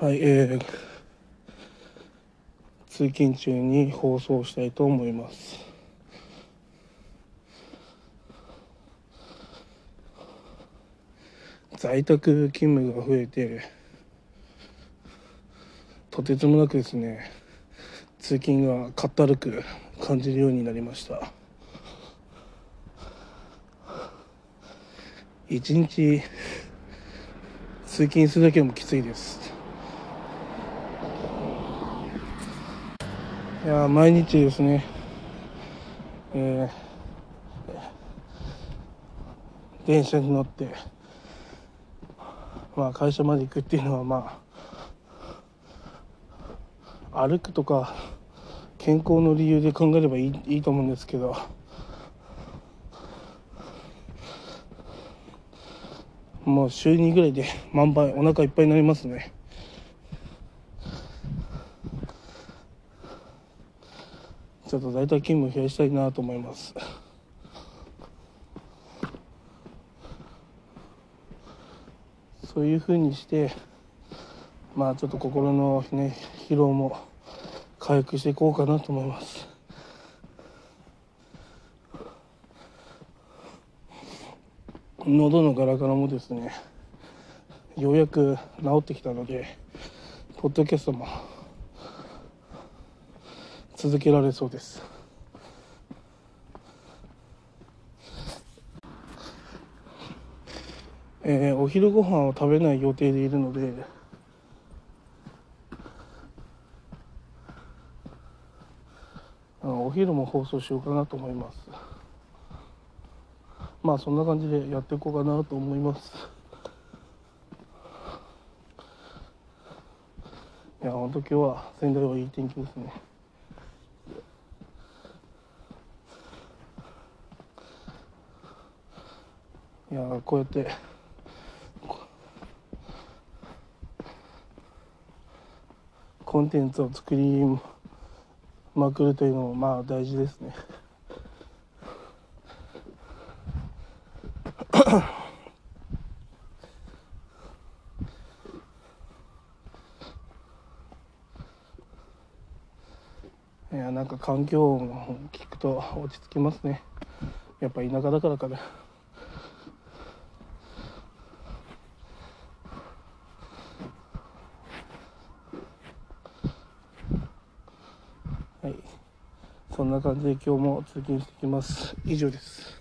はい、えー、通勤中に放送したいと思います。在宅勤務が増えて、とてつもなくですね、通勤がかったるく感じるようになりました。一日通勤するだけでもきついです。いや毎日ですね、えー電車に乗って、まあ、会社まで行くっていうのはまあ歩くとか健康の理由で考えればいいいいと思うんですけどもう週2ぐらいで満杯お腹いっぱいになりますね。ちょっと在宅勤務増やしたいなと思います。そういうふうにしてまあちょっと心のね疲労も回復していこうかなと思います。喉のガラガラもですねようやく治ってきたのでポッドキャストも続けられそうです。えーお昼ご飯を食べない予定でいるのでお昼も放送しようかなと思います。まあそんな感じでやっていこうかなと思います。いや本当今日は仙台はいい天気ですね。いやこうやって。コンテンツを作りまくるというのもまあ大事ですね。いやなんか環境音を聞くと落ち着きますね。やっぱ田舎だからかな。はい。そんな感じで今日も通勤してきます。以上です。